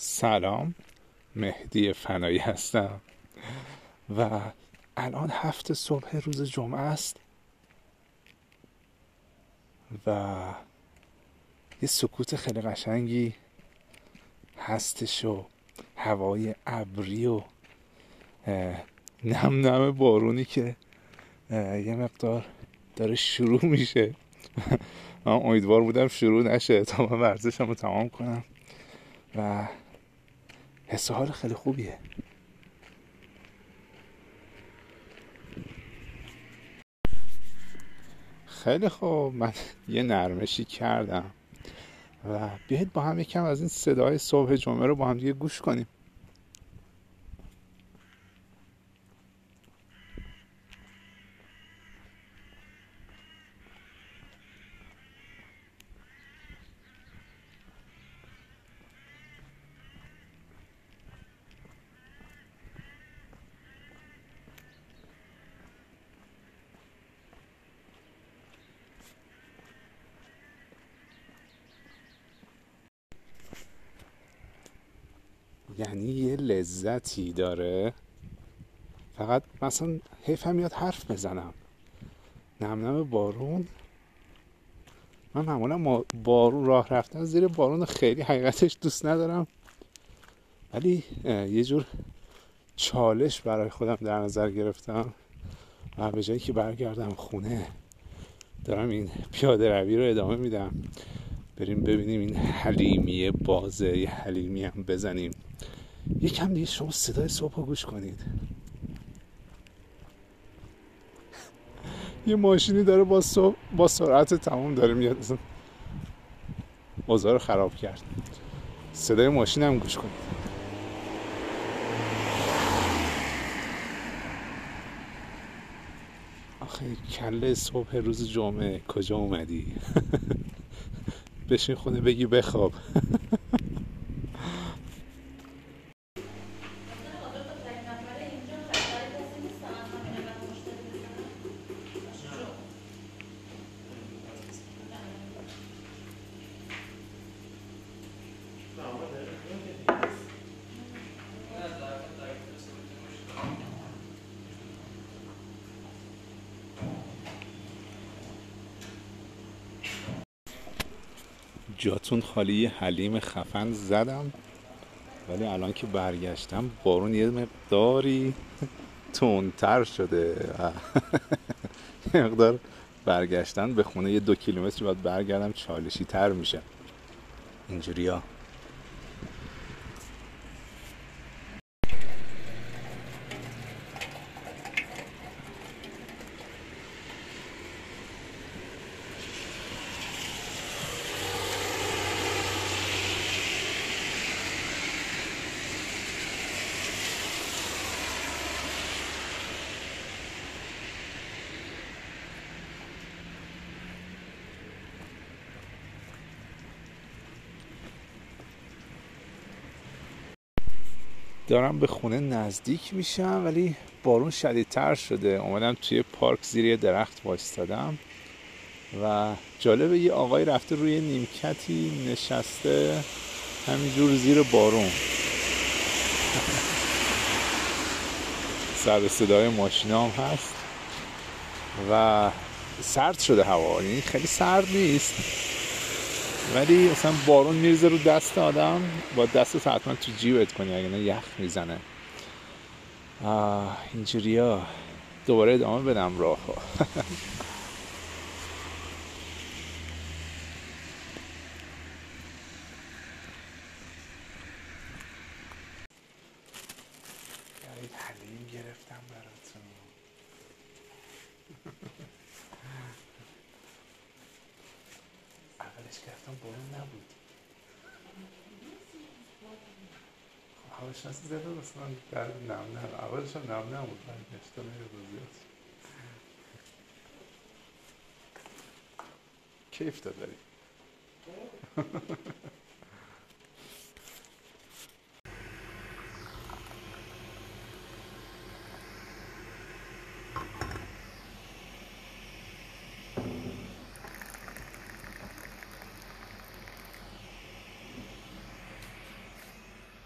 سلام مهدی فنایی هستم. و الان هفت صبح روز جمعه است. و یه سکوت خیلی قشنگی هستش و هوای ابری و نم نم بارونی که یه مقدار داره شروع میشه. من امیدوار بودم شروع نشه تا من ورزشم رو تمام کنم. و حس حال خیلی خوبیه. خیلی خوب. من یه نرمشی کردم. و بیاید با هم یکم از این صدای صبح جمعه رو با هم دیگه گوش کنیم. یعنی یه لذتی داره. فقط مثلا حیفم میاد حرف بزنم. نم نم بارون. من معمولا بارون راه رفتن زیر بارون خیلی حقیقتش دوست ندارم. ولی یه جور چالش برای خودم در نظر گرفتم و به جایی که برگردم خونه دارم این پیاده روی رو ادامه میدم. بریم ببینیم این حلیمی بازه یه حلیمی هم بزنیم. یکم دیگه شما صدای صبح گوش کنید. یه ماشینی داره با, با سرعت تمام داره میاد. رو خراب کرد. صدای ماشین هم گوش کنید. آخه کله صبح روز جمعه کجا اومدی؟ بشین خونه بگی بخواب. جاتون خالی حلیم خفن زدم. ولی الان که برگشتم بارون یه مقداری تونتر شده. یه مقدار برگشتن به خونه یه دو کیلومتر باید برگردم چالشی تر میشه. اینجوری ها دارم به خونه نزدیک میشم ولی بارون شدیدتر شده. اومدم توی پارک زیر درخت وایستادم و جالبه یه آقای رفته روی نیمکتی نشسته همینجور زیر بارون. سر صدای ماشین هم هست و سرد شده هوا. یعنی خیلی سرد نیست. ولی مثلا بارون میرزه رو دست آدم با دست حتما تو جیبت کنی اگه نه یخ می‌زنه. اینجوری ها دوباره ادامه بدم راه گرفتم براتون. گرفتم بارون نبود. هواش نسی زده مثلا در نم نم اولش هم نم نم بود من نشتا روزیات کیف داد